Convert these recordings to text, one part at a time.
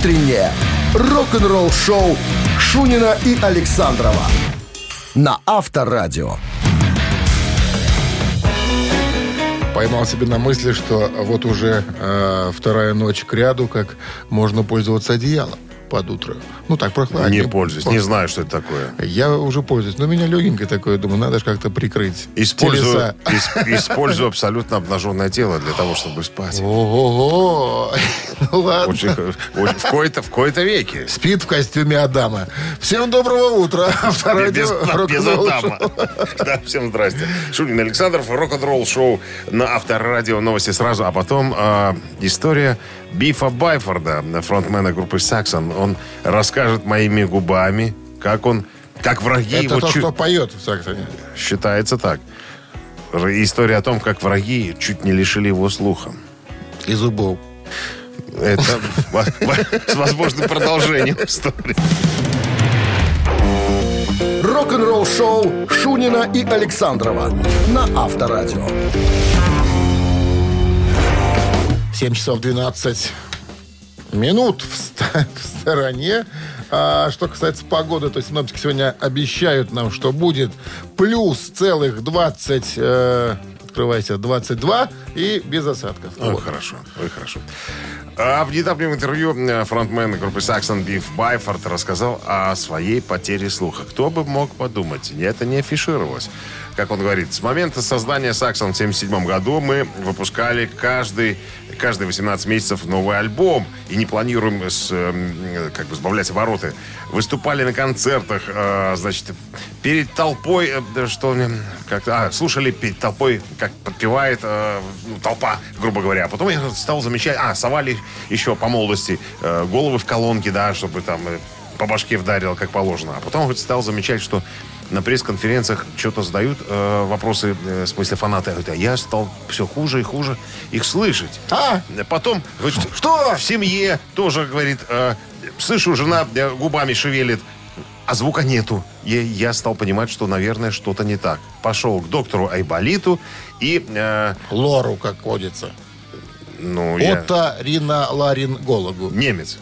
Утреннее рок-н-ролл-шоу Шунина и Александрова на Авторадио. Поймал себе на мысли, что вот уже э, вторая ночь к ряду, как можно пользоваться одеялом под утро. Ну, так прохладнее. Не пользуюсь, не знаю, что это такое. Я уже пользуюсь. Но меня легенькое такое, думаю, надо же как-то прикрыть. Использую, использую абсолютно обнаженное тело для того, чтобы спать. Ого-го! Ну ладно. Очень, в кои-то, в кои-то веке. Спит в костюме Адама. Всем доброго утра. Авторадио, Без, без Адама. Да, всем здрасте. Шунин Александров, рок-н-ролл шоу на Авторадио. Новости сразу, а потом а, история Бифа Байфорда, фронтмена группы Саксон. Он расскажет моими губами, как он, как враги Это его то, чуть- что поет в Саксоне. считается так. История о том, как враги чуть не лишили его слуха. И зубов. Это с возможным продолжением истории. Рок-н-ролл-шоу Шунина и Александрова на Авторадио. 7 часов 12 минут в, ста- в стороне. А что касается погоды, то синоптики сегодня обещают нам, что будет плюс целых 20... э, открывайся, 22 и без осадков. Ой, Вот. хорошо, ой, хорошо. А в недавнем интервью э, фронтмен группы Saxon Биф Байфорд рассказал о своей потере слуха. Кто бы мог подумать, это не афишировалось. Как он говорит, с момента создания Saxon в 1977 году мы выпускали каждый, каждые 18 месяцев новый альбом и не планируем с, э, как бы сбавлять обороты. Выступали на концертах, э, значит, перед толпой, э, что как а, слушали перед толпой, как подпевает э, ну, толпа, грубо говоря. А потом я стал замечать, а, совали еще по молодости головы в колонки, да, чтобы там по башке вдарил, как положено. А потом вот стал замечать, что на пресс-конференциях что-то задают э, вопросы, э, в смысле фанаты. Я говорю, а я стал все хуже и хуже их слышать. А? Потом, говорит, что? В семье тоже, говорит, э, слышу, жена э, губами шевелит, а звука нету. И я стал понимать, что, наверное, что-то не так. Пошел к доктору Айболиту и, э, Лору, как водится. ну, я... Отто-риноларингологу. Немец.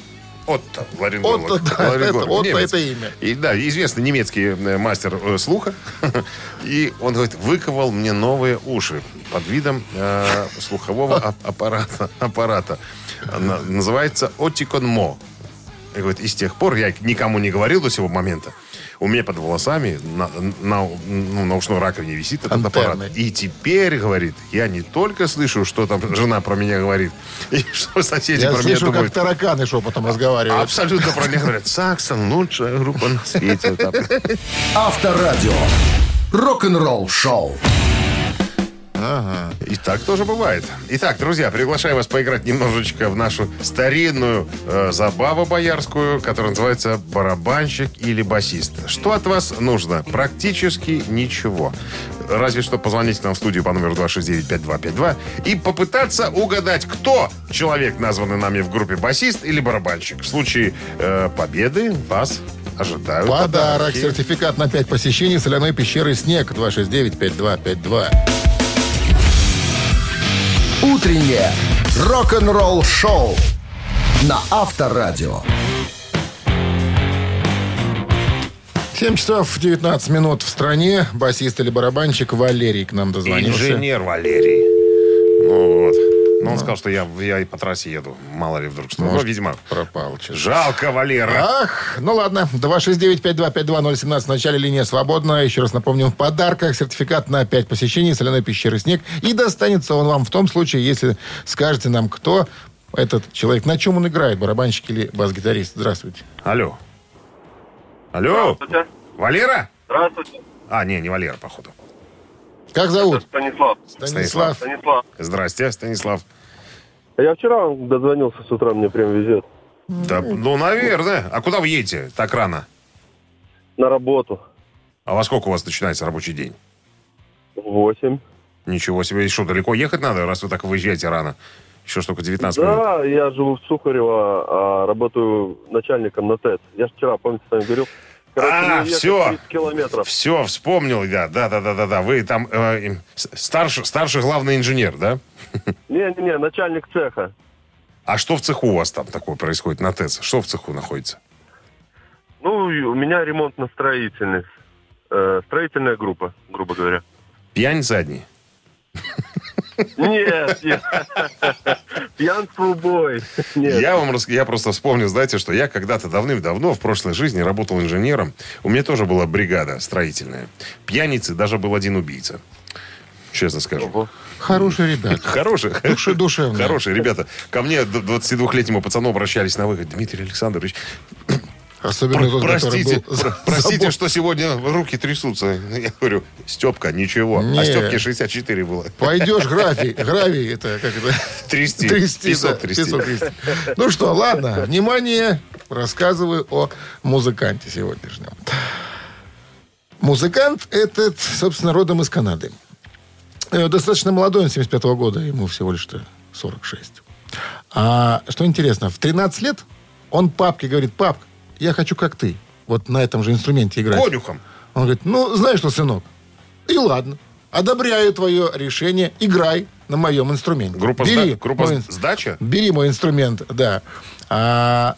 Отто ларинголог. Отто, да, Ларинголог, это- Отто немец. это имя. И, да, известный немецкий э, мастер э, слуха. И он говорит, выковал мне новые уши под видом э, слухового аппарата. аппарата. На- называется Отиконмо. И говорит, и с тех пор я никому не говорил до сего момента. У меня под волосами на, на, ну, на ушной раковине висит этот Антенны. аппарат. И теперь, говорит, я не только слышу, что там жена про меня говорит, и что соседи Я про меня слышу, как думают. тараканы шепотом разговаривают. Абсолютно про меня говорят. Саксон лучшая группа на свете. Вот так. Авторадио. Рок-н-ролл-шоу. И так тоже бывает. Итак, друзья, приглашаю вас поиграть немножечко в нашу старинную э, забаву боярскую, которая называется барабанщик или басист. Что от вас нужно? Практически ничего. Разве что позвонить к нам в студию по номеру 269-5252 и попытаться угадать, кто человек, названный нами в группе басист или барабанщик. В случае э, победы вас ожидают Подарок. подарки. Сертификат на 5 посещений соляной пещеры «Снег» 269-5252. Утреннее рок-н-ролл-шоу на Авторадио. 7 часов 19 минут в стране. Басист или барабанщик Валерий к нам дозвонился. Инженер Валерий. Ну вот. Но он сказал, что я, я и по трассе еду. Мало ли вдруг что. Ну, Может, видимо. Пропал. чё. Жалко, Валера. Ах, ну ладно. 269-5252-017. В начале линия свободна. Еще раз напомню, в подарках сертификат на 5 посещений соляной пещеры «Снег». И достанется он вам в том случае, если скажете нам, кто этот человек. На чем он играет, барабанщик или бас-гитарист. Здравствуйте. Алло. Алло. Здравствуйте. Валера? Здравствуйте. А, не, не Валера, походу. Как зовут? Станислав. Станислав. Станислав. Здрасте, Станислав. Я вчера дозвонился с утра, мне прям везет. Да, ну, наверное. А куда вы едете так рано? На работу. А во сколько у вас начинается рабочий день? Восемь. Ничего себе. И что, далеко ехать надо, раз вы так выезжаете рано? Еще штука 19 минут. Да, я живу в Сухарево, а работаю начальником на ТЭЦ. Я же вчера, помните, с вами говорил. Короче, А. 30 километров. Все, вспомнил я. Да, да, да, да, да. Вы там э, старший, старший главный инженер, да? Не-не-не, начальник цеха. А что в цеху у вас там такое происходит на ТЭЦ? Что в цеху находится? Ну, у меня ремонтно-строительный. э, строительная группа, грубо говоря. Пьянь задний. Нет, нет. Пьянство убой. Нет. Я вам рас- я просто вспомнил, знаете, что я когда-то давным-давно в прошлой жизни работал инженером. У меня тоже была бригада строительная. Пьяницы, даже был один убийца. Честно скажу. Ого. Хорошие ребята. Хорошие. Души- душевные. Хорошие ребята. Ко мне, д- 22-летнему пацану, обращались на выход. Дмитрий Александрович, Особенно про- тот, простите, был за- простите, что сегодня руки трясутся. Я говорю, Степка, ничего. Не. А Степке 64 было. Пойдешь гравий, гравий, это как это? Трясти. Трясти, Песок да, трясти. песок трясти. Ну что, ладно, внимание, рассказываю о музыканте сегодняшнем. Музыкант этот, собственно, родом из Канады. Э, Достаточно молодой, он 75 года, ему всего лишь 46. А что интересно, в 13 лет он папке говорит, пап, я хочу как ты, вот на этом же инструменте играть. Конюхом. Он говорит, ну, знаешь что, сынок, и ладно. Одобряю твое решение, играй на моем инструменте. Группа, Бери сда- группа мой сдача? Бери мой инструмент, да. А,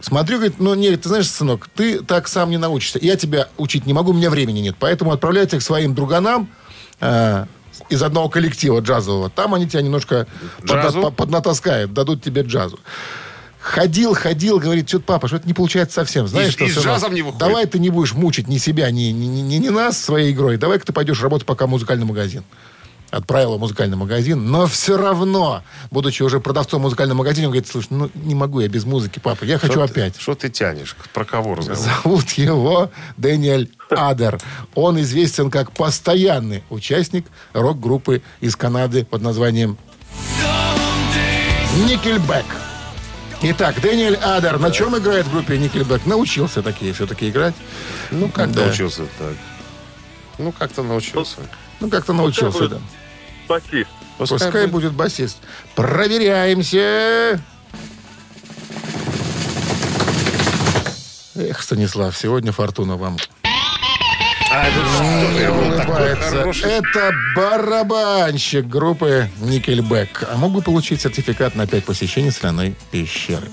смотрю, говорит, ну, нет, ты знаешь, сынок, ты так сам не научишься. Я тебя учить не могу, у меня времени нет. Поэтому отправляйся к своим друганам а, из одного коллектива джазового. Там они тебя немножко подна- по- поднатаскают, дадут тебе джазу. Ходил, ходил, говорит, что-то, папа, что-то не получается совсем. Знаешь, И- что, и с джазом не выходит. Давай ты не будешь мучить ни себя, ни, ни, ни- ни- нас своей игрой. Давай-ка ты пойдешь работать пока в музыкальный магазин. Отправил его в музыкальный магазин, но все равно, будучи уже продавцом музыкального магазина, он говорит, слушай, ну не могу я без музыки, папа, я хочу ты- опять. Что ты тянешь? Про кого разговор? Зовут его Дэниэль Адер. Он известен как постоянный участник рок-группы из Канады под названием Никельбэк. Итак, Дэниэль Адер на чем играет в группе Никельбэк? Научился такие все-таки играть. Ну, как Да. научился так? Ну, как-то научился. Ну, как-то научился, да. Басист. Пускай, будет басист. Проверяемся. Эх, Станислав, сегодня фортуна вам А, это что. Это барабанщик группы Никельбэк. А мог бы получить сертификат на 5 посещений соляной пещеры.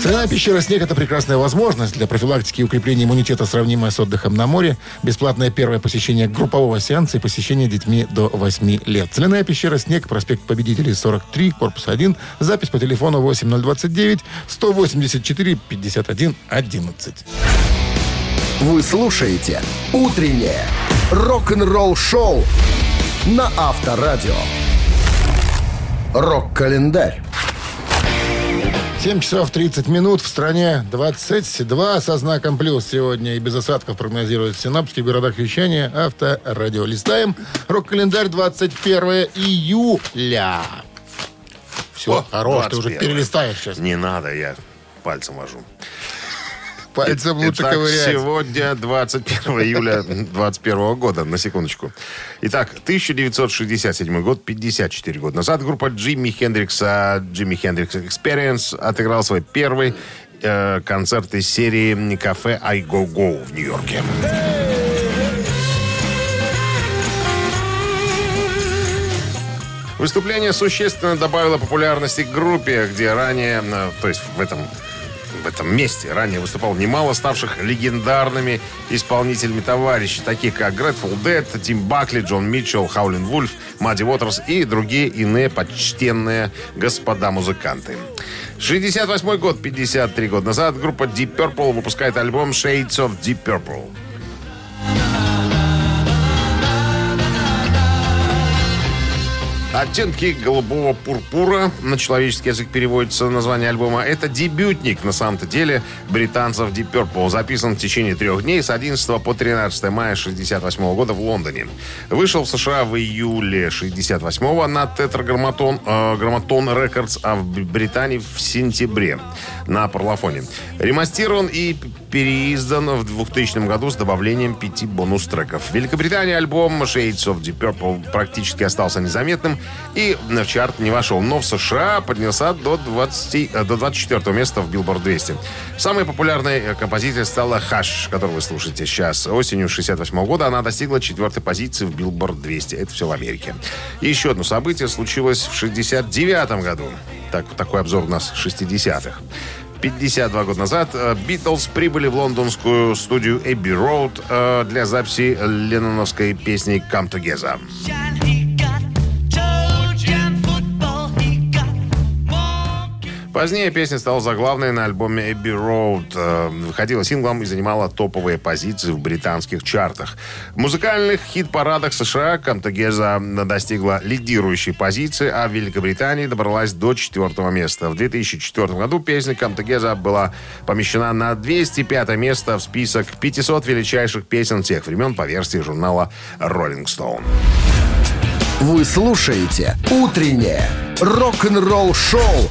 Соляная пещера «Снег» — это прекрасная возможность для профилактики и укрепления иммунитета, сравнимая с отдыхом на море. Бесплатное первое посещение группового сеанса и посещение детьми до 8 лет. Соляная пещера «Снег», проспект Победителей, 43, корпус 1. Запись по телефону 8029 184 51 11. Вы слушаете «Утреннее рок-н-ролл-шоу» на Авторадио. Рок-календарь. 7 часов 30 минут. В стране 22 со знаком плюс сегодня. И без осадков прогнозируют синаптики в городах вещания. Авторадио. Листаем. Рок-календарь 21 июля. Все, О, хорош, ты уже 21. перелистаешь сейчас. Не надо, я пальцем вожу. Пальцем лучше Итак, ковырять. сегодня 21 июля 21 года, на секундочку. Итак, 1967 год, 54 года назад, группа Джимми Хендрикса Джимми Хендрикс Experience отыграл свой первый э, концерт из серии «Кафе I Go Go» в Нью-Йорке. Выступление существенно добавило популярности группе, где ранее, э, то есть в этом этом месте ранее выступал немало ставших легендарными исполнителями товарищей, такие как Grateful Dead, Тим Бакли, Джон Митчелл, Хаулин Вульф, Мадди Уотерс и другие иные почтенные господа-музыканты. 68 год, 53 года назад, группа Deep Purple выпускает альбом Shades of Deep Purple. Оттенки голубого пурпура на человеческий язык переводится название альбома. Это дебютник, на самом-то деле, британцев Deep Purple. Записан в течение трех дней с 11 по 13 мая 68 года в Лондоне. Вышел в США в июле 68 на Тетраграмматон э, Грамматон Рекордс, а в Британии в сентябре на Парлофоне. Ремастирован и переиздан в 2000 году с добавлением пяти бонус-треков. В Великобритании альбом Shades of Deep Purple практически остался незаметным, И в чарт не вошел. Но в США поднялся до, 20, э, до 24 места в Billboard 200. Самой популярной э, композицией стала «Хаш», которую вы слушаете сейчас. Осенью 68 года она достигла четвертой позиции в Billboard 200. Это все в Америке. И еще одно событие случилось в 69 году. Так, такой обзор у нас 60-х. 52 года назад Битлз прибыли в лондонскую студию Роуд э, для записи ленноновской песни «Come Together». Позднее песня стала заглавной на альбоме Abbey Road. Э, выходила синглом и занимала топовые позиции в британских чартах. В музыкальных хит-парадах США Камтагеза достигла лидирующей позиции, а в Великобритании добралась до четвертого места. В 2004 году песня Камтагеза была помещена на 205 место в список 500 величайших песен тех времен по версии журнала Rolling Stone. Вы слушаете «Утреннее рок-н-ролл-шоу»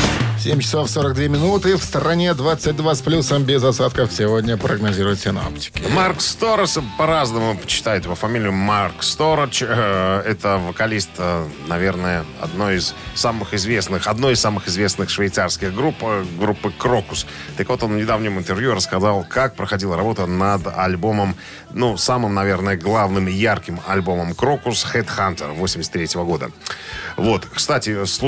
7 часов 42 минуты. В стороне 22 с плюсом без осадков сегодня прогнозируют синоптики. Марк Сторос, по-разному читает его фамилию Марк Сторож. Э, это вокалист, э, наверное, одной из самых известных, одной из самых известных швейцарских групп, э, группы Крокус. Так вот, он в недавнем интервью рассказал, как проходила работа над альбомом, ну, самым, наверное, главным и ярким альбомом Крокус Headhunter 83 года. Вот, кстати, с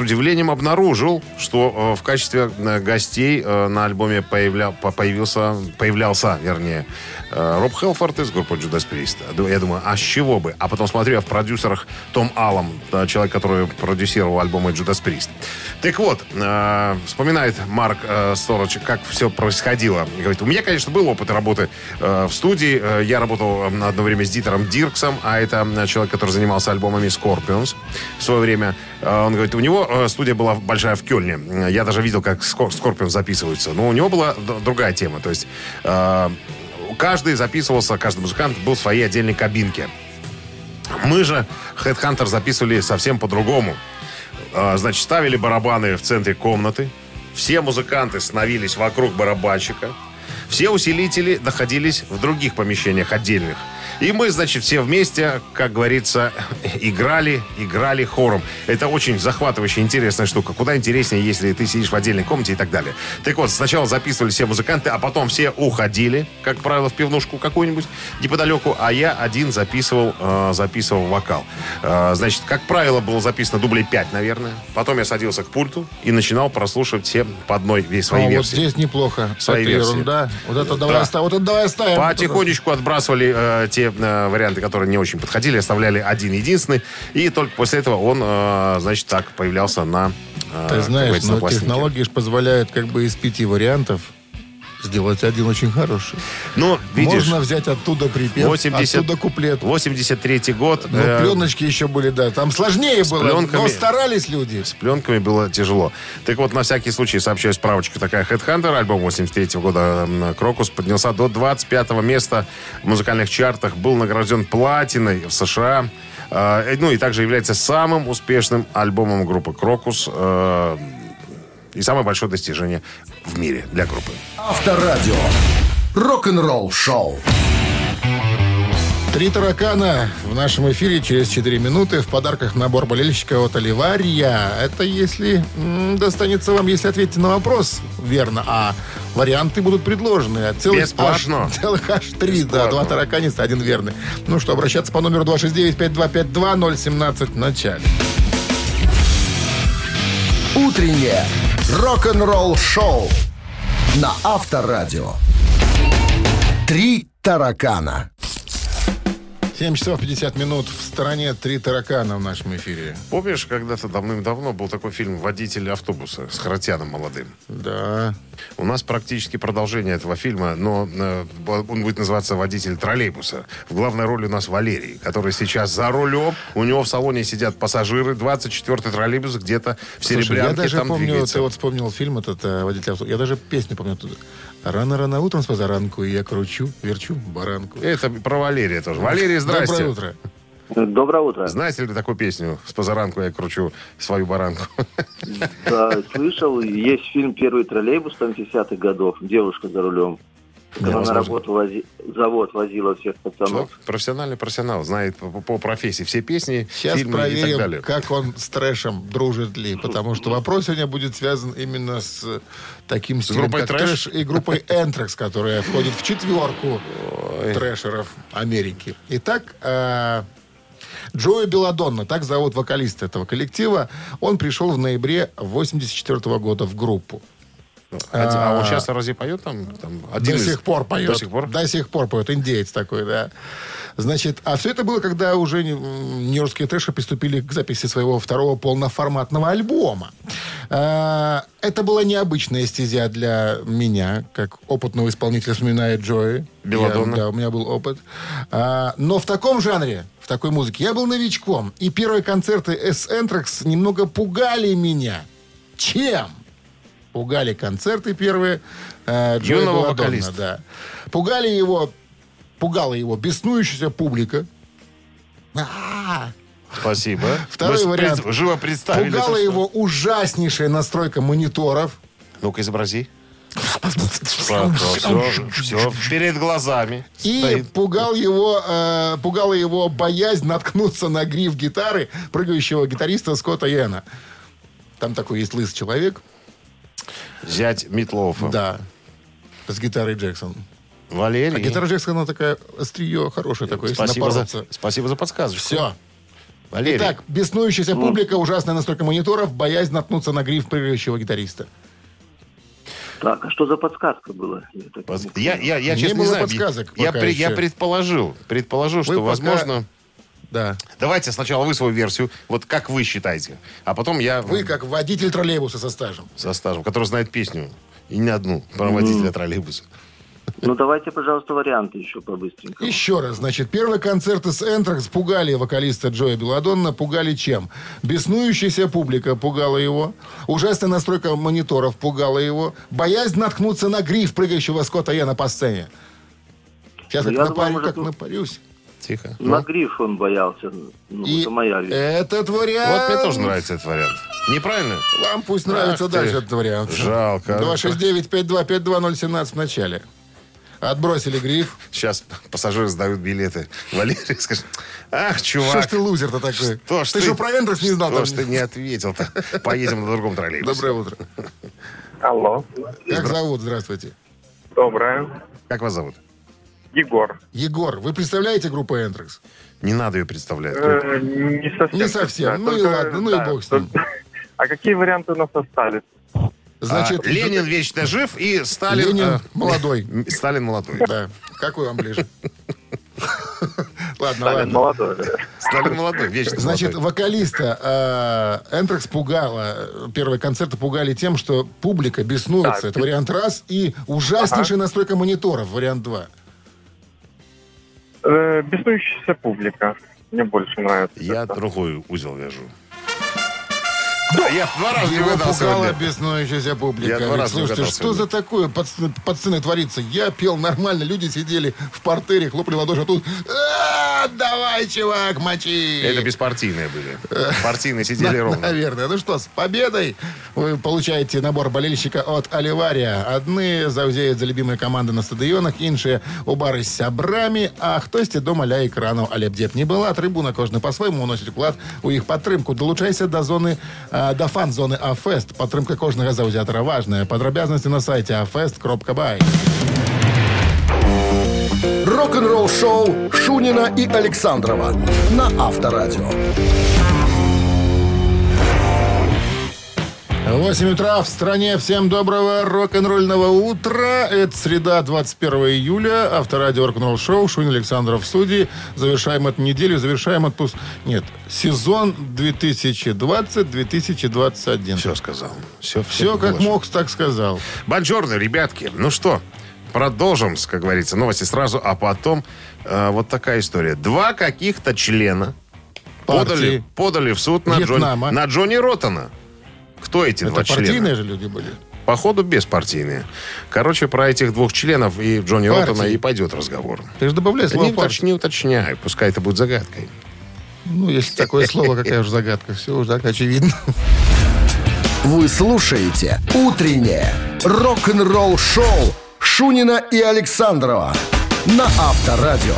удивлением обнаружил, что э, в качестве э, гостей э, на альбоме появля, появился, появлялся, вернее, Роб Хелфорд из группы Judas Priest. Я думаю, а с чего бы? А потом смотрю, я в продюсерах Том Аллам, человек, который продюсировал альбомы Judas Priest. Так вот, вспоминает Марк Сторож, как все происходило. Говорит, у меня, конечно, был опыт работы в студии. Я работал одно время с Дитером Дирксом, а это человек, который занимался альбомами Scorpions в свое время. Он говорит, у него студия была большая в Кёльне. Я даже видел, как Скорпион записываются. Но у него была другая тема. То есть э, каждый записывался, каждый музыкант был в своей отдельной кабинке. Мы же Headhunter записывали совсем по-другому. Э, значит, ставили барабаны в центре комнаты. Все музыканты становились вокруг барабанщика. Все усилители находились в других помещениях отдельных. И мы, значит, все вместе, как говорится, играли, играли хором. Это очень захватывающая, интересная штука. Куда интереснее, если ты сидишь в отдельной комнате и так далее. Так вот, сначала записывали все музыканты, а потом все уходили, как правило, в пивнушку какую-нибудь неподалеку, а я один записывал, э, записывал вокал. Э, значит, как правило, было записано дублей 5, наверное. Потом я садился к пульту и начинал прослушивать все по одной весь своей а, версии. Вот здесь неплохо. Свои это версии. ерунда. Вот это давай, да. оставим, вот это давай оставим. Потихонечку отбрасывали э, те э, варианты, которые не очень подходили, оставляли один единственный, и только после этого он, э, значит, так появлялся на э, Ты знаешь, но технологии же позволяют как бы из пяти вариантов сделать один очень хороший. Ну, видишь, Можно взять оттуда припев, 80, оттуда куплет. 83-й год. Ну, э, пленочки еще были, да. Там сложнее было, пленками, но старались люди. С пленками было тяжело. Так вот, на всякий случай сообщаю справочку такая. Headhunter, альбом 83 -го года Крокус, поднялся до 25 места в музыкальных чартах. Был награжден платиной в США. Э, ну и также является самым успешным альбомом группы Крокус. Э, и самое большое достижение в мире для группы. Авторадио. Рок-н-ролл шоу. Три таракана в нашем эфире через 4 минуты. В подарках набор болельщика от Оливария. Это если м, достанется вам, если ответите на вопрос верно. А варианты будут предложены. Целых Бесплатно. Аж, целых аж три, да. Два тараканиста, один верный. Ну что, обращаться по номеру 269-5252-017 в начале. Утреннее рок-н-ролл-шоу на Авторадио. Три таракана. 7 часов 50 минут в стороне «Три таракана» в нашем эфире. Помнишь, когда-то давным-давно был такой фильм «Водитель автобуса» с Харатьяном молодым? Да. У нас практически продолжение этого фильма, но э, он будет называться «Водитель троллейбуса». В главной роли у нас Валерий, который сейчас за рулем. У него в салоне сидят пассажиры. 24-й троллейбус где-то в Серебрянке я даже там помню, двигается. ты вот вспомнил фильм этот э, «Водитель автобуса». Я даже песню помню. Рано-рано утром с позаранку, и я кручу, верчу баранку. Это про Валерия тоже. Валерий, здрасте. Доброе утро. Доброе утро. Знаете ли такую песню «С позаранку я кручу свою баранку»? Да, слышал. Есть фильм «Первый троллейбус» там 50-х годов. Девушка за рулем. Когда на работу вози... завод возила всех пацанов. Человек профессиональный профессионал, знает по, по профессии все песни, Сейчас фильмы и так проверим, далее. как он с трэшем дружит ли. Потому что вопрос сегодня будет связан именно с таким стилем, группой как трэш? трэш и группой Энтрекс, которая входит в четверку трэшеров Америки. Итак, э, Джои Беладонна, так зовут вокалиста этого коллектива, он пришел в ноябре 84 года в группу. А, а он сейчас разве поет там? там один До из- сих пор поет. До сих пор? До сих пор поет. Индеец такой, да. Значит, а все это было, когда уже нью-йоркские трэши приступили к записи своего второго полноформатного альбома. А, Это была необычная стезя для меня, как опытного исполнителя, вспоминает Джои. Белладонна. Я- Да, у меня был опыт. А, Но в таком жанре, в такой музыке, я был новичком. И первые концерты Энтрекс немного пугали меня. Чем? Пугали концерты первые. э, Юного Белладонна, вокалиста. Да. Пугали его, пугала его беснующаяся публика. А, Спасибо. Второй Мы вариант. пред- живо представили. Пугала это, что- его ужаснейшая настройка мониторов. Ну-ка, изобрази. все, все перед глазами. И стоит. пугал его, э, пугала его боязнь наткнуться на гриф гитары прыгающего гитариста Скотта Йена. Там такой есть лысый человек. Зять Митлофа. Да. С гитарой Джексон. Валерий. А гитара Джексона такая острие хорошее такое, если спасибо, за, спасибо за подсказку. Все. Валерий. Итак, беснующаяся публика, ужасная настройка мониторов, боязнь наткнуться на гриф прыгающего гитариста. Так, а что за подсказка была? Я Я, я, я Не честно было не знаю. подсказок я, я еще. предположил, предположил, что, пока- возможно... Да. Давайте сначала вы свою версию, вот как вы считаете, а потом я Вы как водитель троллейбуса со стажем. со стажем, который знает песню, и не одну, про водителя троллейбуса. Ну, давайте, пожалуйста, варианты еще побыстренько. Еще раз, значит, первые концерты с Энтракс пугали вокалиста Джоя Беладонна. Пугали чем? Беснующаяся публика пугала его. Ужасная настройка мониторов пугала его. Боязнь наткнуться на гриф прыгающего Скотта Яна по сцене. Сейчас Ну, как, я напарю- думаю, может, как ну- напарюсь. Тихо. На гриф он боялся. Ну, И это моя версия. этот вариант... Вот мне тоже нравится этот вариант. Неправильно? Вам пусть нравится Ах дальше ты. этот вариант. Жалко. 269-5252017 в начале. Отбросили гриф. Сейчас пассажиры сдают билеты. Валерий скажет, ах, чувак. Что ж ты лузер-то такой? Что ж ты что, про Энтракс не знал? Что ж ты не ответил-то? Поедем на другом троллейбусе. Доброе утро. Алло, Как зовут? Здравствуйте. доброе. Как вас зовут? Егор. Егор, вы представляете группу Энтракс? Не надо ее представлять. Э, не совсем. Не совсем. Ну и ладно, ну и бог с ним. А какие варианты у нас остались? Значит, А, Ленин вечно жив и Сталин... Ленин э, молодой. Сталин молодой. Да. Какой вам ближе? Ладно, Сталин ладно. молодой. Сталин молодой, вечно Значит, молодой. вокалиста Энтракс пугала, э, первые концерты пугали тем, что публика беснуется. Так. Это вариант раз. И ужаснейшая настройка мониторов, вариант два. Э, Беснующаяся публика. Мне больше нравится. Я это. другой узел вяжу. Да, я два раза не Его угадал сегодня. беснующаяся публика. Я два раза Слушайте, что сегодня. за такое под, под сценой творится? Я пел нормально, люди сидели в портере, хлопали в ладоши, а тут «А, давай, чувак, мочи. Это беспартийные были. Партийные сидели На- ровно. Наверное. Ну что, с победой вы получаете набор болельщика от Оливария. Одни заузеют за любимые команды на стадионах, іншие у бары з сябрамі, а хтосьці дома ля экранаў. Але б дзе б не была, трыбуна кожны по-свойму уносіць уклад у іх падтрымку. Далучайся да зоны, а, да фан-зоны Афест. Падтрымка кожнага заўзятара важная. Падрабязнасці на сайте afest.бай. Рок-н-ролл шоу Шунина и Александрова на Авторадио. 8 утра в стране. Всем доброго рок-н-ролльного утра. Это среда, 21 июля. Авторадио рок-н-ролл шоу. Шунин Александров в студии. Завершаем эту неделю. Завершаем отпуск. Нет, сезон 2020-2021. Все сказал. Все, Все как мог, так сказал. Бонжорно, ребятки. Ну что, продолжим, как говорится, новости сразу, а потом э, вот такая история. Два каких-то члена подали, Партии. подали в суд на, Джон- Вьетнама. на Джонни Роттона. Кто эти два Это партийные члена? же люди были. Походу, беспартийные. Короче, про этих двух членов и Джонни Партии. Роттона и пойдет разговор. Ты же добавляй слово не, уточ- не уточняй, пускай это будет загадкой. Ну, если такое слово, какая же загадка. Все уже так очевидно. Вы слушаете «Утреннее рок-н-ролл-шоу» Шунина и Александрова на Авторадио.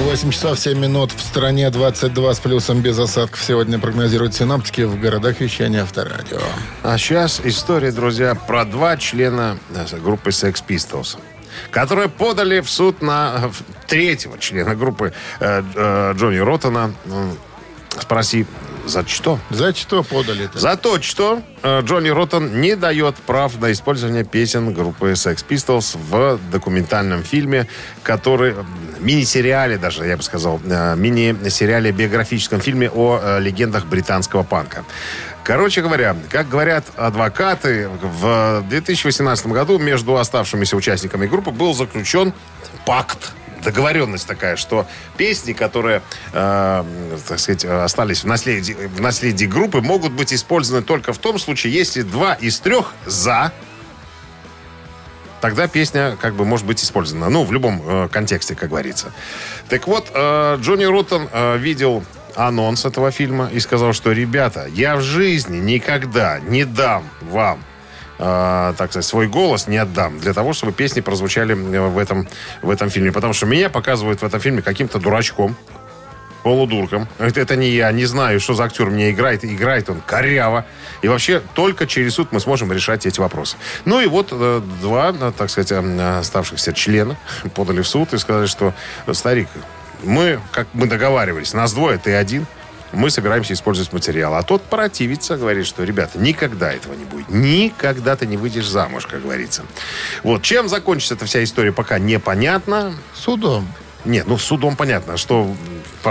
8 часов 7 минут. В стране 22 с плюсом без осадков. Сегодня прогнозируют синоптики в городах вещания Авторадио. А сейчас история, друзья, про два члена э, группы Sex Pistols которые подали в суд на э, третьего члена группы э, э, Джонни Роттона. Спроси, за что? За что подали-то? За то, что э, Джонни Роттон не дает прав на использование песен группы Sex Pistols в документальном фильме, который мини-сериале даже, я бы сказал, э, мини-сериале биографическом фильме о э, легендах британского панка. Короче говоря, как говорят адвокаты, в 2018 году между оставшимися участниками группы был заключен пакт договоренность такая, что песни, которые, э, так сказать, остались в наследии, в наследии группы, могут быть использованы только в том случае, если два из трех за, тогда песня как бы может быть использована. Ну, в любом э, контексте, как говорится. Так вот, э, Джонни Руттон э, видел анонс этого фильма и сказал, что, ребята, я в жизни никогда не дам вам э, так сказать, свой голос не отдам для того, чтобы песни прозвучали э, в этом, в этом фильме. Потому что меня показывают в этом фильме каким-то дурачком, полудурком. Это, это не я, не знаю, что за актер мне играет. Играет он коряво. И вообще только через суд мы сможем решать эти вопросы. Ну и вот э, два, э, так сказать, оставшихся члена подали в суд и сказали, что старик, мы, как мы договаривались, нас двое, ты один, мы собираемся использовать материал. А тот противится, говорит, что, ребята, никогда этого не будет. Никогда ты не выйдешь замуж, как говорится. Вот. Чем закончится эта вся история, пока непонятно. Судом. Нет, ну судом понятно, что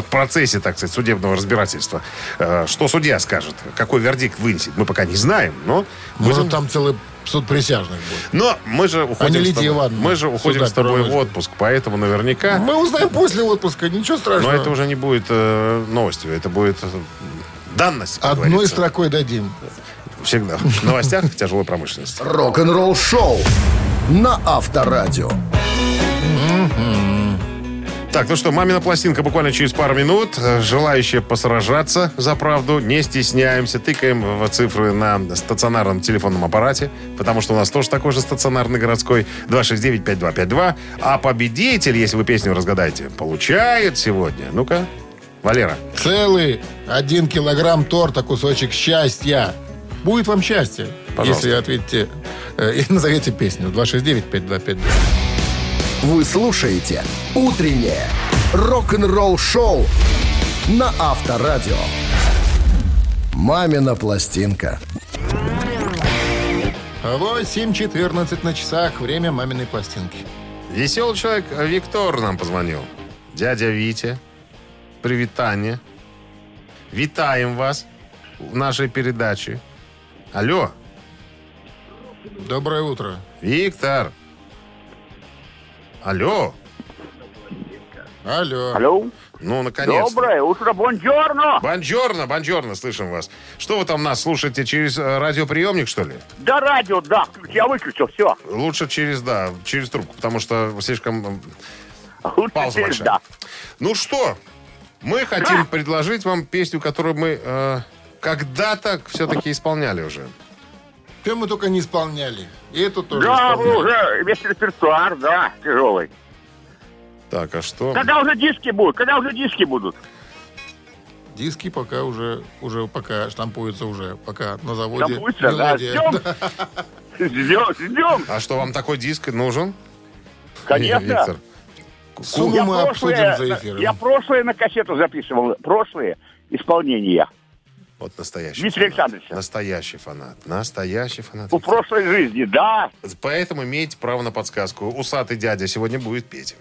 в процессе, так сказать, судебного разбирательства, э, что судья скажет, какой вердикт вынесет, мы пока не знаем, но... Может, будем- там целый суд присяжных будет. Но мы же уходим, не с тобой, Ивановна, мы же уходим с тобой в отпуск, поэтому наверняка... Мы узнаем после отпуска, ничего Но страшного. это уже не будет э, новостью, это будет э, данность, Одной говорится. строкой дадим. Всегда. В новостях тяжелой промышленности. Рок-н-ролл шоу на Авторадио. Так, ну что, мамина пластинка буквально через пару минут. Э, Желающие посражаться за правду, не стесняемся. Тыкаем в цифры на стационарном телефонном аппарате, потому что у нас тоже такой же стационарный городской 269-5252. А победитель, если вы песню разгадаете, получает сегодня. Ну-ка, Валера. Целый один килограмм торта, кусочек счастья. Будет вам счастье, Пожалуйста. если ответите э, и назовете песню. 269-5252. Вы слушаете «Утреннее рок-н-ролл-шоу» на Авторадио. «Мамина пластинка». 8.14 на часах. Время маминой пластинки. Веселый человек Виктор нам позвонил. Дядя Витя. Привитание. Витаем вас в нашей передаче. Алло, Доброе утро. Виктор. Алло. Алло. Алло. Ну, наконец. Доброе утро, бонжорно. Бонжорно, бонжорно, слышим вас. Что вы там нас слушаете через э, радиоприемник, что ли? Да радио, да, я выключил, все. Лучше через, да, через трубку, потому что слишком... Лучше Пауза через большая. да. Ну что, мы хотим предложить вам песню, которую мы э, когда-то все-таки исполняли уже. Чем мы только не исполняли. И эту тоже Да, вы исполняли. уже весь репертуар, да, тяжелый. Так, а что? Когда уже диски будут? Когда уже диски будут? Диски пока уже, уже пока штампуются уже. Пока на заводе. Штампуются, да, мелодия. ждем. Ждем, ждем. А что, вам такой диск нужен? Конечно. Виктор. Сумму Я мы обсудим прошлые, за эфиром. я прошлые на кассету записывал, прошлые исполнения. Вот настоящий. Дмитрий фанат. Александрович. Настоящий фанат. Настоящий фанат. У прошлой жизни, да. Поэтому имеете право на подсказку. Усатый дядя сегодня будет петь.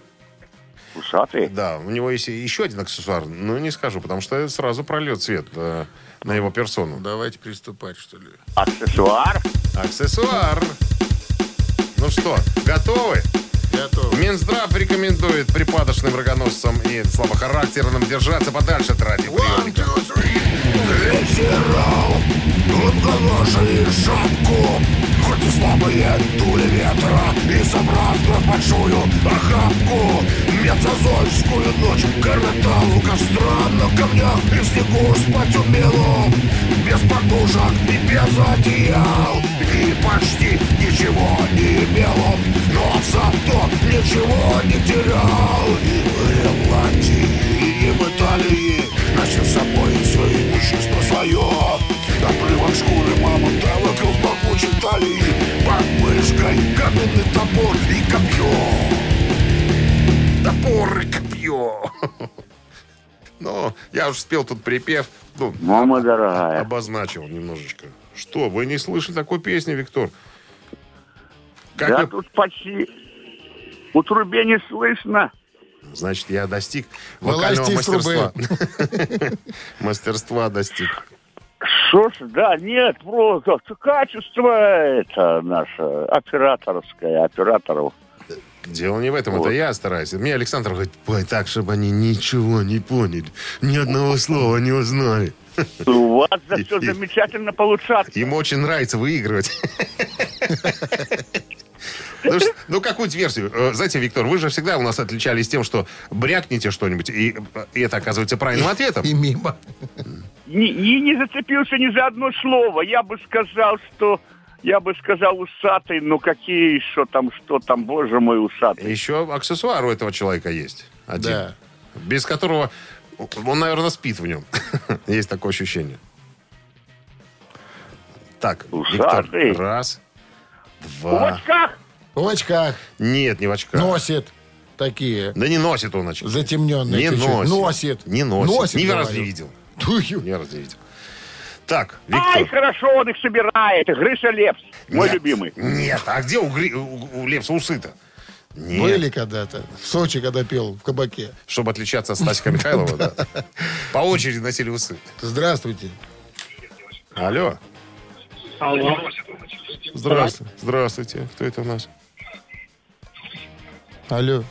Усатый. Да, у него есть еще один аксессуар. Ну, не скажу, потому что сразу прольет свет э, на его персону. Давайте приступать, что ли. Аксессуар. Аксессуар. Ну что, готовы? Готово. Минздрав рекомендует припадочным рогоносцам и слабохарактерным держаться подальше от радиоприемника. Вечером отголошили шапку Хоть и слабые дули ветра И собрав большую охапку. Мезозойскую ночь коротал у костра На камнях и в снегу спать умел Без подушек и без одеял. И почти ничего не имел он, но зато ничего не терял. И в Ирландии, и в Италии носил с собой свое имущество свое. Отрывок шкуры мамонта вокруг могучей талии, под мышкой каменный топор и копье. Топор и копье. Ну, я уже спел тут припев. Ну, Мама дорогая. обозначил немножечко. Что, вы не слышали такой песни, Виктор? Как Да вы- тут почти у трубе не слышно. Значит, я достиг Вылазьте вокального мастерства. Мастерства достиг. Что ж, да, нет, просто качество это наше операторское, операторов. Дело не в этом, Вот. это я стараюсь. Мне Александр говорит, пой так, чтобы они ничего не поняли, ни одного слова не узнали. У вас И- все замечательно получаться. Им очень нравится выигрывать. Ну, Ну, какую-нибудь версию. Э, Знаете, Виктор, вы же всегда у нас отличались тем, что брякните что-нибудь, и, и это оказывается правильным ответом. И мимо. Не, не, не зацепился ни за одно слово. Я бы сказал, что я бы сказал усатый, но какие еще там, что там, боже мой, усатый. Еще аксессуар у этого человека есть. Один. Да. Без которого он, наверное, спит в нем. Есть такое ощущение. Так, Виктор, раз, В два. очках! В очках Нет, не в очках. носит такие Да не носит он очки. затемненные. Не чуть-чуть. носит. Носит. Не носит. Носит, Ни разу говорю. не видел. Ни разу не видел. Так, Ай, Виктор. хорошо, он их собирает. Гриша Лепс, мой Нет, любимый. Нет, а где у, Гри- у- у Лепса усы-то? Нет. Были когда-то. В Сочи, когда пел в кабаке. Чтобы отличаться от Стасика Михайлова, да? По очереди носили усы. Здравствуйте. Алло. Алло. Здравствуйте. Здравствуйте. Кто это у нас? Алло.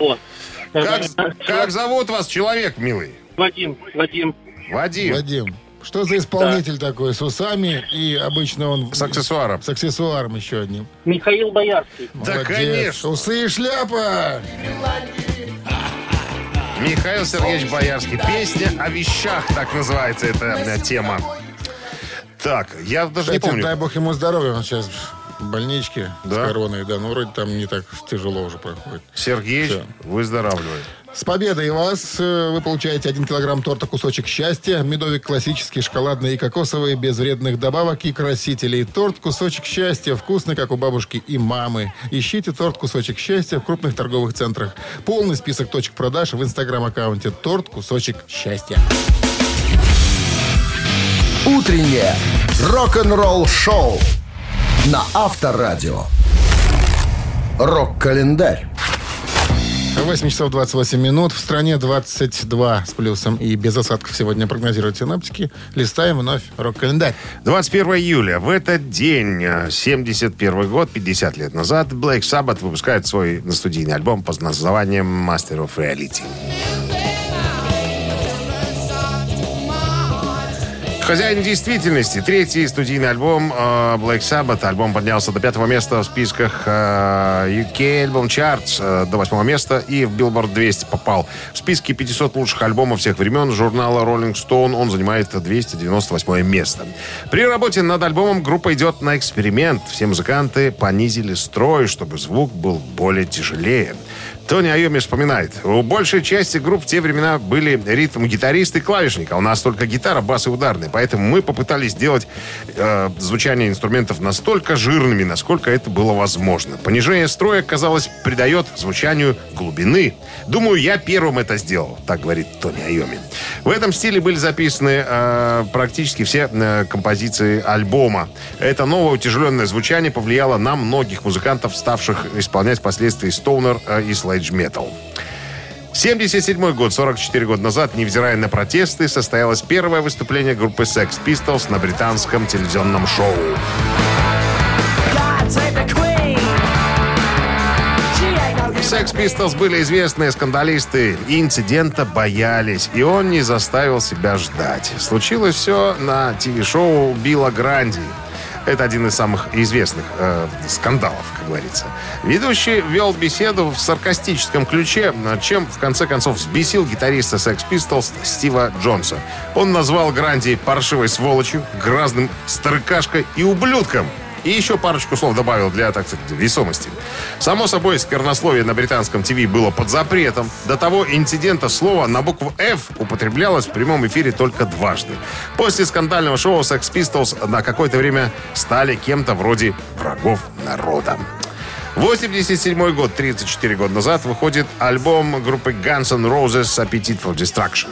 Как, как зовут вас, человек, милый? Вадим, Вадим. Вадим. Вадим. Что за исполнитель такой с усами? И обычно он... С аксессуаром. С аксессуаром еще одним. Михаил Боярский. Да, Молодец. конечно. Усы и шляпа. Михаил Сергеевич Боярский. Песня о вещах, так называется эта э, тема. Так, я даже не Кстати, помню. дай бог ему здоровья. Он сейчас больничке Да? с короной. Да, ну вроде там не так тяжело уже проходит. Сергеич Всё. выздоравливает. С победой вас! Э, Вы получаете один килограмм торта «Кусочек счастья», медовик классический, шоколадный и кокосовый, без вредных добавок и красителей. Торт «Кусочек счастья» вкусный, как у бабушки и мамы. Ищите торт «Кусочек счастья» в крупных торговых центрах. Полный список точек продаж в инстаграм-аккаунте «Торт «Кусочек счастья». Утреннее рок-н-ролл-шоу на Авторадио. Рок-календарь. 8 часов 28 минут. В стране 22 с плюсом и без осадков сегодня прогнозируют синаптики. Листаем вновь рок-календарь. 21 июля. В этот день, э, 71 год, 50 лет назад, Black Sabbath выпускает свой студийный альбом под названием Master of Reality. Хозяин действительности. Третий студийный альбом э, Black Sabbath. Альбом поднялся до пятого места в списках э, UK Album Charts э, до восьмого места и в Billboard 200 попал. В списке 500 лучших альбомов всех времен журнала Rolling Stone он занимает 298 место. При работе над альбомом группа идет на эксперимент. Все музыканты понизили строй, чтобы звук был более тяжелее. Тони Айоми вспоминает. У большей части групп в те времена были ритм-гитарист и клавишник, а у нас только гитара, бас и ударные. Поэтому мы попытались сделать э, звучание инструментов настолько жирными, насколько это было возможно. Понижение строя, казалось, придает звучанию глубины. Думаю, я первым это сделал, так говорит Тони Айоми. В этом стиле были записаны э, практически все э, композиции альбома. Это новое утяжеленное звучание повлияло на многих музыкантов, ставших исполнять впоследствии стоунер э, и слэдж метал. 77 год, 44 года назад, невзирая на протесты, состоялось первое выступление группы Sex Pistols на британском телевизионном шоу. Sex Pistols были известные скандалисты и инцидента боялись, и он не заставил себя ждать. Случилось все на ТВ-шоу Билла Гранди. Это один из самых известных э, скандалов, как говорится. Ведущий вел беседу в саркастическом ключе, чем в конце концов взбесил гитариста Sex Pistols Стива Джонса. Он назвал Гранди паршивой сволочью, грязным старыкашкой и ублюдком. И еще парочку слов добавил для, так сказать, весомости. Само собой, сквернословие на британском ТВ было под запретом. До того инцидента слово на букву F употреблялось в прямом эфире только дважды. После скандального шоу Sex Pistols на какое-то время стали кем-то вроде врагов народа. 87 год, 34 года назад, выходит альбом группы Guns N' Roses «Appetite for Destruction».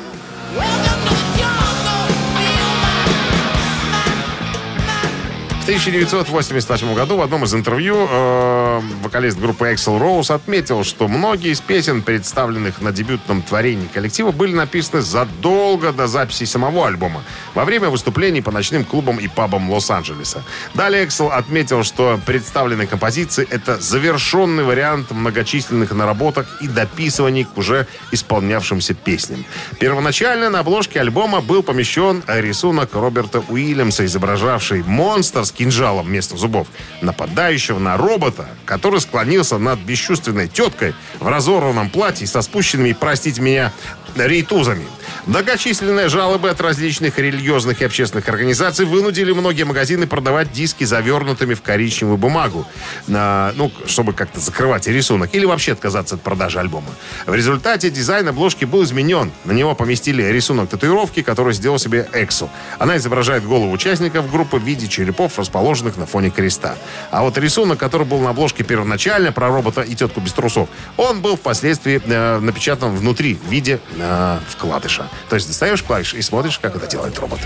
1988 году в одном из интервью э, вокалист группы Axl Rose отметил, что многие из песен, представленных на дебютном творении коллектива, были написаны задолго до записи самого альбома, во время выступлений по ночным клубам и пабам Лос-Анджелеса. Далее Axl отметил, что представленные композиции — это завершенный вариант многочисленных наработок и дописываний к уже исполнявшимся песням. Первоначально на обложке альбома был помещен рисунок Роберта Уильямса, изображавший монстр с кинжалом вместо зубов, нападающего на робота, который склонился над бесчувственной теткой в разорванном платье со спущенными, простите меня, рейтузами. Многочисленные жалобы от различных религиозных и общественных организаций вынудили многие магазины продавать диски завернутыми в коричневую бумагу, на, ну, чтобы как-то закрывать рисунок, или вообще отказаться от продажи альбома. В результате дизайн обложки был изменен. На него поместили рисунок татуировки, который сделал себе Эксо. Она изображает голову участников группы в виде черепов, расположенных на фоне креста. А вот рисунок, который был на обложке первоначально про робота и тетку без трусов, он был впоследствии э, напечатан внутри в виде э, вкладыша. То есть достаешь клавиш и смотришь, как это делает робот.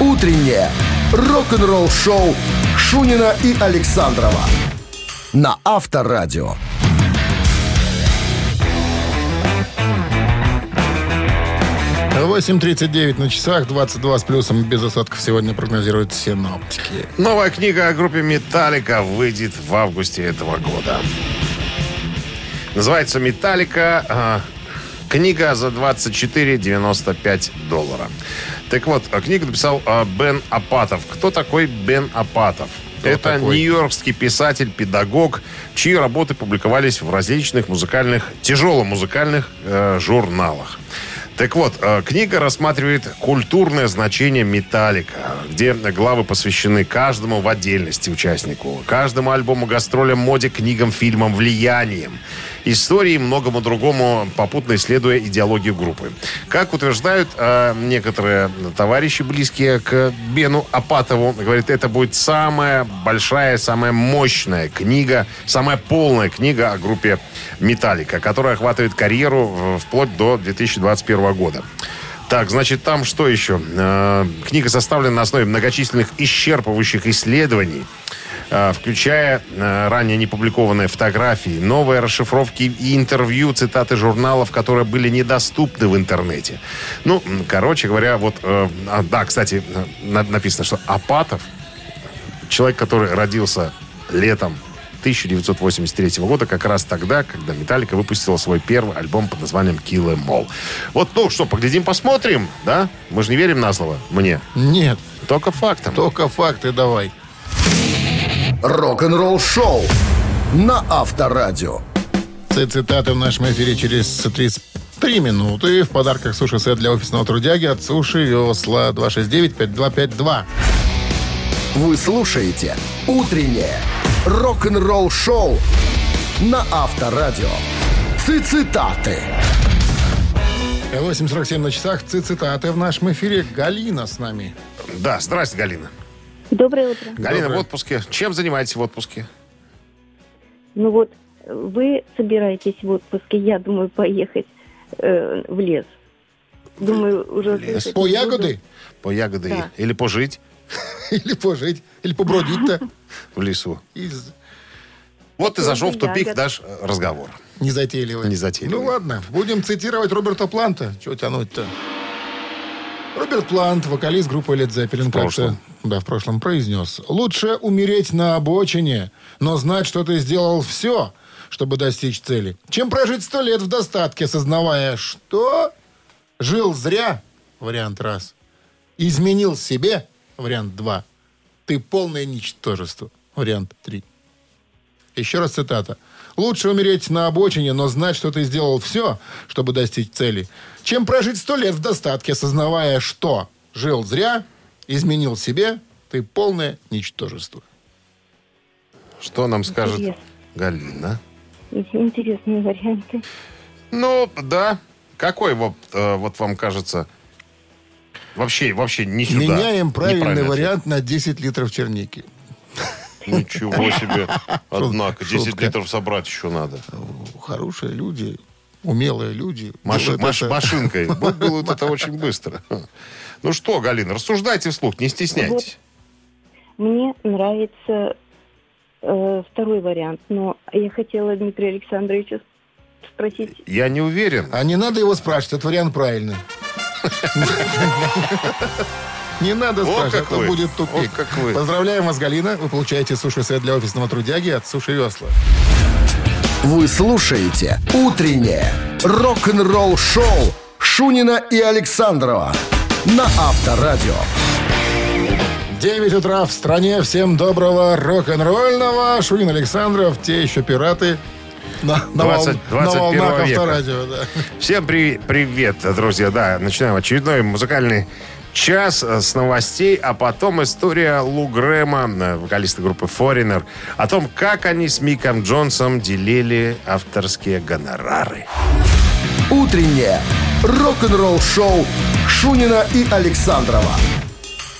Утреннее рок-н-ролл-шоу Шунина и Александрова на Авторадио. 8.39 на часах, 22 с плюсом без осадков сегодня прогнозируют синоптики. Новая книга о группе «Металлика» выйдет в августе этого года. Называется «Металлика». Книга за 24,95 доллара. Так вот, а книгу написал а, Бен Апатов. Кто такой Бен Апатов? Это такой? нью-йоркский писатель, педагог, чьи работы публиковались в различных музыкальных, тяжело-музыкальных э, журналах. Так вот, э, книга рассматривает культурное значение металлика, где главы посвящены каждому в отдельности участнику, каждому альбому, гастролям, моде, книгам, фильмам, влияниям, истории и многому другому, попутно исследуя идеологию группы. Как утверждают э, некоторые товарищи, близкие к Бену Апатову, говорит, это будет самая большая, самая мощная книга, самая полная книга о группе Металлика, которая охватывает карьеру вплоть до 2021 года. Так, значит, там что еще? Э, книга составлена на основе многочисленных исчерпывающих исследований, включая э, ранее не публикованные фотографии, новые расшифровки и интервью, цитаты журналов, которые были недоступны в интернете. Ну, короче говоря, вот... э, а, да, кстати, э, на- написано, что Апатов, человек, который родился летом 1983 года, как раз тогда, когда Металлика выпустила свой первый альбом под названием Kill Em All. Вот, ну что, поглядим, посмотрим, да? Мы же не верим на слово мне. Нет, Только фактом. только факты давай. Рок-н-ролл-шоу на Авторадио. Цитаты в нашем эфире через 33 минуты. В подарках суши-сет для офисного трудяги от Суши Весла 269-5252. Вы слушаете «Утреннее рок-н-ролл-шоу» на Авторадио. Цитаты. 8.47 на часах. Ци- Цитаты в нашем эфире. Галина с нами. Да, здрасте, Галина. Доброе утро. Галина Доброе. в отпуске. Чем занимаетесь в отпуске? Ну вот, вы собираетесь в отпуске, я думаю, поехать э, в лес. Думаю, уже... слышать По ягоды? По ягоды Да. или пожить Или пожить? Или побродить-то? в лесу? Из Вот ты зашел в тупик наш э, разговор. незатейливый. Незатейливый. Ну ладно, будем цитировать Роберта Планта. Чего тянуть-то? Роберт Плант, вокалист группы Led Zeppelin, как-то, да, в прошлом произнес. Лучше умереть на обочине, но знать, что ты сделал все, чтобы достичь цели, чем прожить сто лет в достатке, сознавая, что жил зря, вариант раз, изменил себе, вариант два, ты полное ничтожество, вариант три. Еще раз цитата. «Лучше умереть на обочине, но знать, что ты сделал все, чтобы достичь цели, чем прожить сто лет в достатке, осознавая, что жил зря, изменил себе, ты полное ничтожество». Что нам скажет Интересно. Галина? Интересные варианты. Ну, да. Какой вот, э, вот вам кажется вообще, вообще не сюда? Меняем правильный ответ. вариант на 10 литров черники. Ничего себе. Однако, 10 шутка. литров собрать еще надо. Хорошие люди, умелые люди. Маш- делают маш- это- машинкой. Вот Делают это очень быстро. Ну что, Галина, рассуждайте вслух, не стесняйтесь. Мне нравится э, второй вариант, но я хотела Дмитрия Александровича спросить, Я не уверен. А не надо его спрашивать, этот вариант правильный. Не надо О, спрашивать, как это вы. будет тупик. О, как вы. Поздравляем вас, Галина. Вы получаете суши-сет для офисного трудяги от Суши Весла. Вы слушаете «Утреннее рок-н-ролл-шоу» Шунина и Александрова на Авторадио. 9 утра в стране. Всем доброго рок-н-ролльного. Шунин Александров, те еще пираты. На, на, 20 волн- на 21 волнах века. авторадио, да. Всем при- привет, друзья. Да, начинаем очередной музыкальный час э, с новостей, а потом история Лу Грэма, э, вокалиста группы Foreigner, о том, как они с Миком Джонсом делили авторские гонорары. Утреннее рок-н-ролл-шоу Шунина и Александрова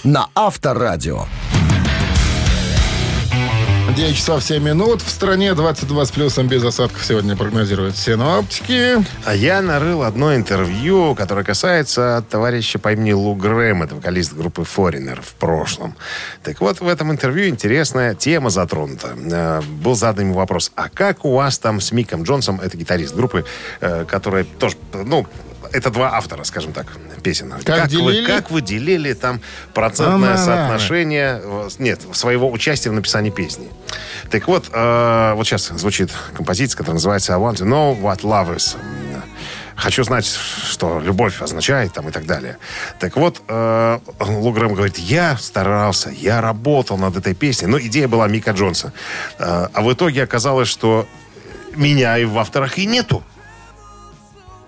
на Авторадио. 9 часов 7 минут. В стране 22 с плюсом без осадков сегодня прогнозируют синоптики. А я нарыл одно интервью, которое касается товарища по имени Лу Грэм, это вокалист группы Foreigner в прошлом. Так вот, в этом интервью интересная тема затронута. Э, Был задан ему вопрос, а как у вас там с Миком Джонсом, это гитарист группы, э, которая тоже, ну, это два автора, скажем так, песен. Как вы, делили? как вы делили там процентное А-на-на. соотношение, э, нет, своего участия в написании песни? Так вот, э, вот сейчас звучит композиция, которая называется «I want to know what love is». Хочу знать, что любовь означает там и так далее. Так вот, э, Лу Грэм говорит, я старался, я работал над этой песней. Но идея была Мика Джонса. Э, а в итоге оказалось, что меня и в авторах и нету.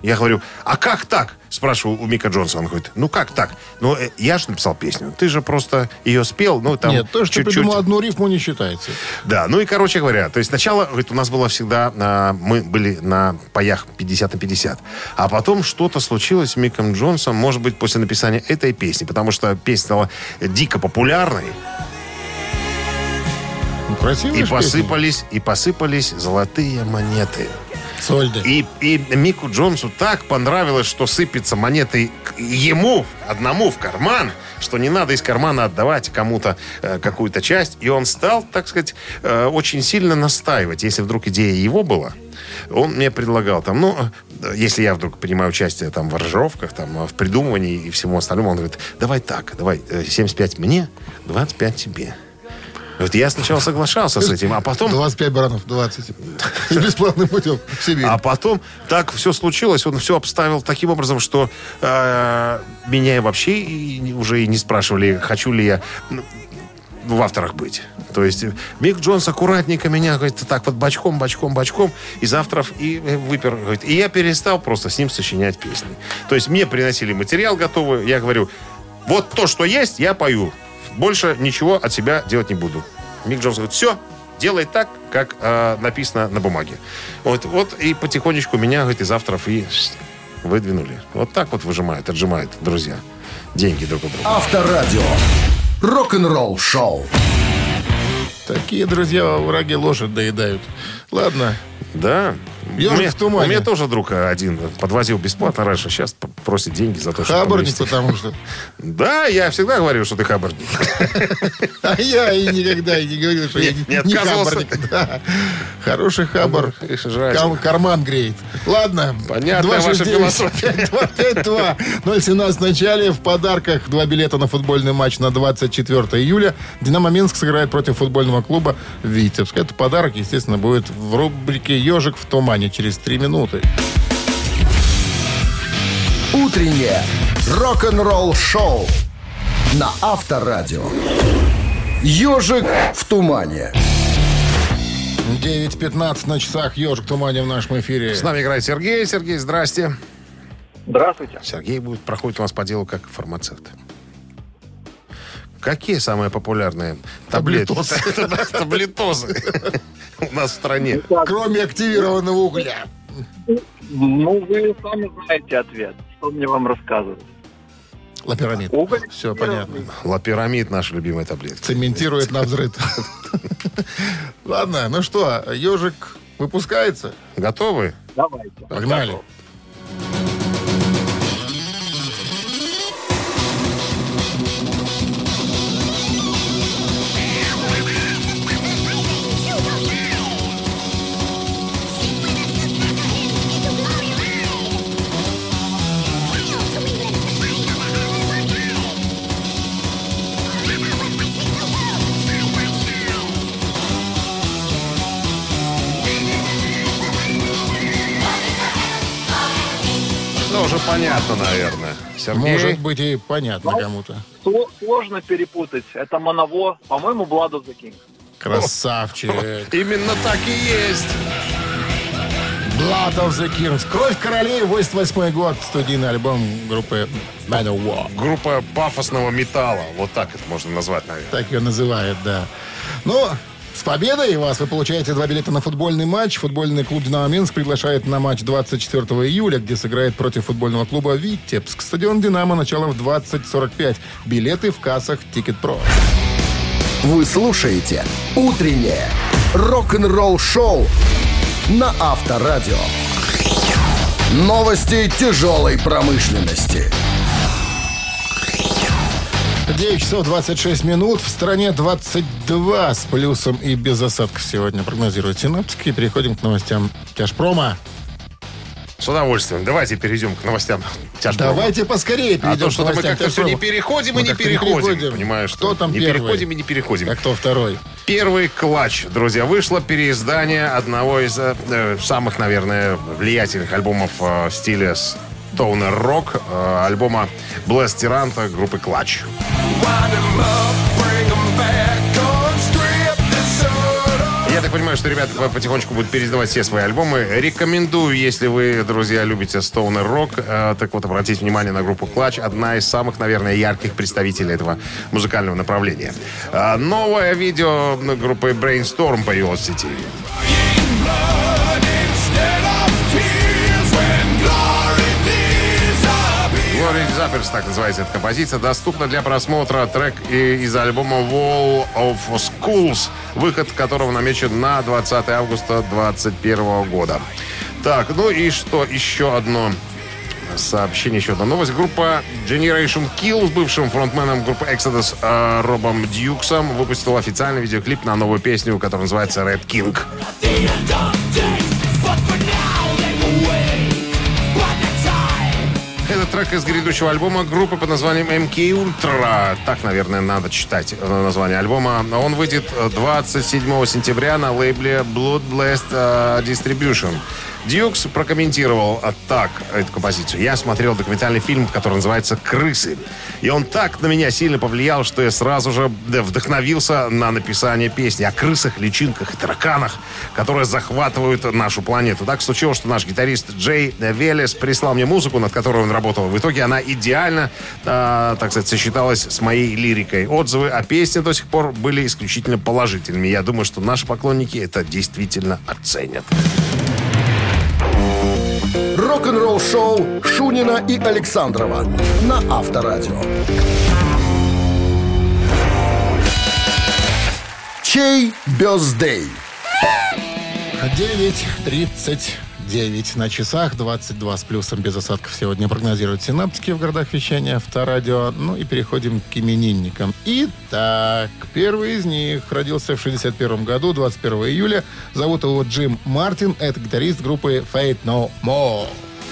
Я говорю, а как так? Спрашиваю у Мика Джонса. Он говорит, ну как так? Ну, э, я же написал песню. Ты же просто ее спел, ну, там Нет, то, что ты чуть-чуть. придумал одну рифму, не считается. Да, ну и, короче говоря, то есть сначала, говорит, у нас было всегда, а, мы были на паях 50 на 50. А потом что-то случилось с Миком Джонсом, может быть, после написания этой песни, потому что песня стала дико популярной, Ну, красивая и ж песня. посыпались, и посыпались золотые монеты. Сольды. И, и Мику Джонсу так понравилось, что сыпется монеты ему одному в карман, что не надо из кармана отдавать кому-то э, какую-то часть. И он стал, так сказать, э, очень сильно настаивать. Если вдруг идея его была, он мне предлагал там, ну, э, если я вдруг принимаю участие там в аранжировках, там, в придумывании и всему остальному, он говорит, давай так, давай э, 75 мне, 25 тебе. Вот я сначала соглашался с этим, а потом... 25 баранов, 20. С бесплатным путем в Сибирь. А потом так все случилось, он все обставил таким образом, что э, меня вообще уже и не спрашивали, хочу ли я в авторах быть. То есть э, Мик Джонс аккуратненько меня, говорит, так вот бочком, бочком, бочком из авторов и э, выпер. Говорит, и я перестал просто с ним сочинять песни. То есть мне приносили материал готовый, я говорю, вот то, что есть, я пою. Больше ничего от себя делать не буду. Мик Джонс говорит, все, делай так, как э, написано на бумаге. Вот, вот и потихонечку меня, говорит, из авторов и выдвинули. Вот так вот выжимают, отжимают, друзья, деньги друг у друга. Авторадио. Рок-н-ролл шоу. Такие друзья враги лошадь доедают. Ладно. Да. «Ежик у, меня, в тумане». у меня тоже друг один подвозил бесплатно раньше, сейчас просит деньги за то, что Хабарник, потому что. Да, я всегда говорю, что ты хабарник. А я и никогда и не говорил, что я Не- хабарник. Хороший хабар. Кам- карман греет. Ладно. Понятная ваша 269-5252. 017 в начале. В подарках два билета на футбольный матч на 24 июля. Динамо Минск сыграет против футбольного клуба Витебск. Это подарок, естественно, будет в рубрике «Ежик в тумане» через три минуты. Утреннее рок-н-ролл шоу на Авторадио. Ежик в тумане. 9.15 на часах «Ежик в тумане» в нашем эфире. С нами играет Сергей. Сергей, здрасте. Здравствуйте. Сергей будет проходит у нас по делу как фармацевт. Какие самые популярные таблетки? Таблетозы у нас в стране. Кроме активированного угля. Ну, вы сами знаете ответ. Что мне вам рассказывать? Лапирамид. Уголь Все понятно. Лапирамид наша любимая таблетка. Цементирует на взрыв. Ладно, ну что, ежик выпускается? Готовы? Давайте. Погнали. Ну, уже понятно, наверное. Сергей? Может быть и понятно кому-то. Сло- Сложно перепутать. Это Моново. По-моему, Blood of the King. Красавчик. Именно так и есть. Blood of the Kings. Кровь королей, 88 год. Студийный альбом группы Manowar. Группа пафосного металла. Вот так это можно назвать, наверное. Так ее называют, да. Ну, с победой вас! Вы получаете два билета на футбольный матч. Футбольный клуб «Динамо Минск» приглашает на матч 24 июля, где сыграет против футбольного клуба «Витебск». Стадион «Динамо» начало в 20.45. Билеты в кассах «Тикет Про». Вы слушаете «Утреннее рок-н-ролл-шоу» на Авторадио. Новости тяжелой промышленности. 9 часов 26 минут. В стране 22 с плюсом и без осадков сегодня прогнозируют синоптики. Переходим к новостям тяжпрома. С удовольствием. Давайте перейдем к новостям тяжпрома. Давайте поскорее А перейдем то к что-то мы как-то все не переходим Мы и не переходим. переходим. Понимаешь, Кто там не первый? переходим и не переходим. А кто второй? Первый клатч, друзья, вышло переиздание одного из э, э, самых, наверное, влиятельных альбомов э, в стоунер рок, э, альбома Bless Тиранта группы Клатч. Я так понимаю, что ребята потихонечку будут переиздавать все свои альбомы. Рекомендую, если вы, друзья, любите стоунер рок, э, так вот обратите внимание на группу Клатч, одна из самых, наверное, ярких представителей этого музыкального направления. А, новое видео группы Brainstorm появилось в сети. Glory Zappers, так называется эта композиция, доступна для просмотра трек из альбома Wall of Schools, выход которого намечен на 20 августа 2021 года. Так, ну и что еще одно сообщение, еще одна новость. Группа Generation Kill с бывшим фронтменом группы Exodus э, Робом Дьюксом выпустила официальный видеоклип на новую песню, которая называется Red King. Трек из грядущего альбома группы под названием MK Ultra. Так, наверное, надо читать э, название альбома. Он выйдет э, 27 сентября на лейбле Blood Blessed э, Distribution. Дьюкс прокомментировал э, так эту композицию. Я смотрел документальный фильм, который называется «Крысы». И он так на меня сильно повлиял, что я сразу же вдохновился на написание песни о крысах, личинках и тараканах, которые захватывают нашу планету. Так случилось, что наш гитарист Джей Велес прислал мне музыку, над которой он работал. В итоге она идеально, э, так сказать, сочеталась с моей лирикой. Отзывы о песне до сих пор были исключительно положительными. Я думаю, что наши поклонники это действительно оценят. Рок-н-ролл-шоу Шунина и Александрова на Авторадио. Чей бездей? 9.39 на часах, 22 с плюсом без осадков сегодня прогнозируют синаптики в городах вещания Авторадио. Ну и переходим к именинникам. Итак, первый из них родился в 61 году, 21 июля. Зовут его Джим Мартин. Это гитарист группы Fate No More.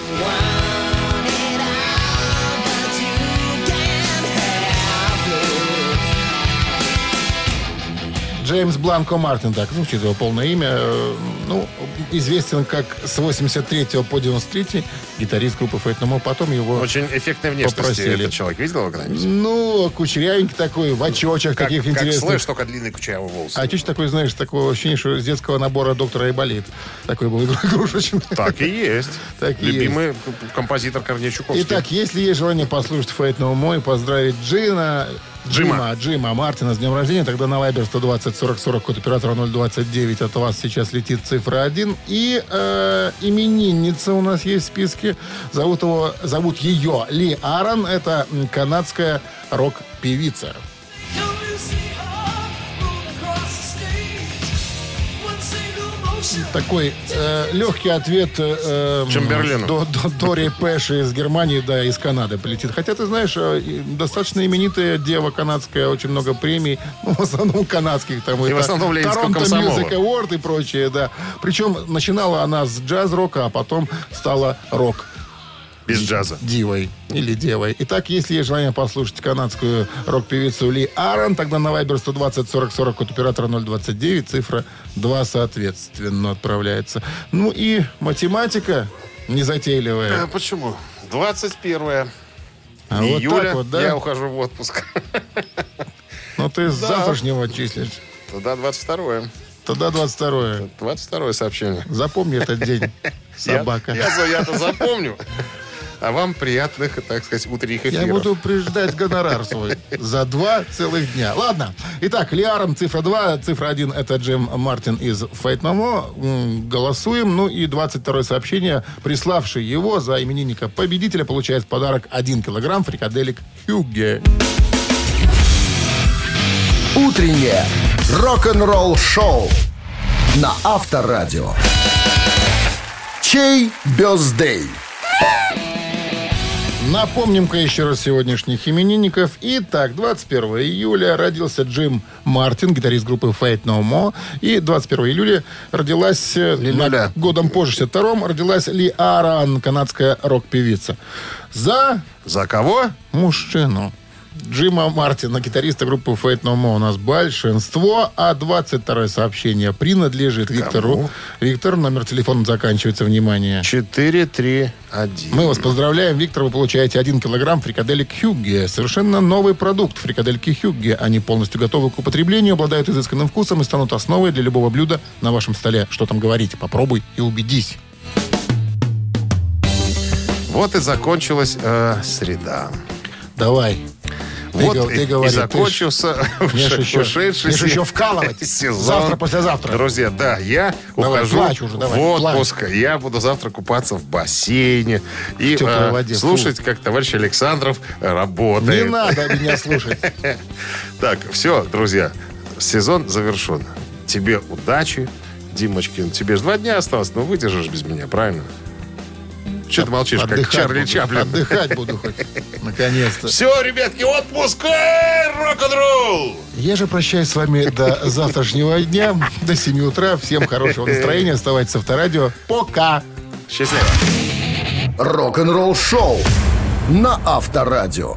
Wow. Джеймс Бланко Мартин, так звучит его полное имя. Э, Ну, известен как с 83 по 93 гитарист группы Fate No. Потом его... Очень эффектной внешности Попросили. этот человек. Видел его когда-нибудь? Ну, кучерявенький такой, в очочках Как, таких как интересных. слэш, только длинный кучерявый волос. А чуть такой, знаешь, такое ощущение, что из детского набора доктора Айболит. Такой был игру- игрушечный. Так и есть. Так Любимый композитор Корней Чуковский. Итак, если есть желание послушать Fate No и поздравить Джина, Джима. Джима Мартина с днем рождения. Тогда на Viber 120 40 40 код оператора 029. От вас сейчас летит цифра 1. И э, именинница у нас есть в списке. Зовут, его, зовут ее Ли Аарон. Это канадская рок-певица. Такой э, легкий ответ э, э, Чемберлену. До, до- Дори Пэш из Германии, да, из Канады полетит. Хотя, ты знаешь, э, и достаточно именитая дева канадская, очень много премий, ну, в основном канадских. Там, И в это основном Ленинского комсомола. Music Award и прочее, да. Причем начинала она с джаз-рока, а потом стала рок Без джаза. дивой или девой. Итак, если есть желание послушать канадскую рок-певицу Ли Аарон, тогда на Viber 120 40 40 от оператора 029, цифра 2 соответственно отправляется. Ну и математика незатейливая. Э, Почему? 21 А вот июля так вот, да? я ухожу в отпуск. Ну ты с Да. завтрашнего числишь. Тогда 22 Тогда 22 22 сообщение. Запомни этот день, собака. Я, я-то запомню. А вам приятных, так сказать, утренних Я эфиров. буду приждать гонорар свой за два целых дня. Ладно. Итак, Лиаром цифра 2, цифра 1 это Джим Мартин из Фейт Мамо. М, Голосуем. Ну и 22 сообщение. Приславший его за именинника победителя получает в подарок 1 килограмм фрикаделек Хюгге. Утреннее рок-н-ролл-шоу на Авторадио. Чей бездей? Напомним-ка еще раз сегодняшних именинников. Итак, 21 июля родился Джим Мартин, гитарист группы Fate No More. И 21 июля родилась, э, на- годом позже, 62-м, родилась Ли Аран, канадская рок-певица. За За кого? мужчину. Джима Мартина, гитариста группы Fate No More, у нас большинство, а 22 сообщение принадлежит Виктору. Виктор, номер телефона заканчивается, внимание. 4, 3, 1. Мы вас поздравляем, Виктор. Вы получаете 1 килограмм фрикаделек Хюгге. Совершенно новый продукт фрикадельки Хюгге. Они полностью готовы к употреблению, обладают изысканным вкусом и станут основой для любого блюда на вашем столе. Что там говорить? Попробуй и убедись. Вот и закончилась э, среда. Давай. Ты вот ты и, говори, и ты закончился еще- ушедший еще се- вкалывать. сезон. Завтра, послезавтра. Друзья, да, я Давай, ухожу плачь уже, давай, в отпуск. Я буду завтра купаться в бассейне и э, воде, фу. слушать, как товарищ Александров работает. Не надо меня слушать. Так, все, друзья, сезон завершен. Тебе удачи, Димочкин. Тебе же два дня осталось, но выдержишь без меня, правильно? Че ты молчишь, как Отдыхать Чарли буду, Чаплин? Отдыхать буду хоть. Наконец-то. Все, ребятки, отпуск! Рок-н-ролл! Я же прощаюсь с вами до завтрашнего дня, до 7 утра. Всем хорошего настроения. Оставайтесь с авторадио. Пока. Счастливо! Рок-н-ролл-шоу на Авторадио.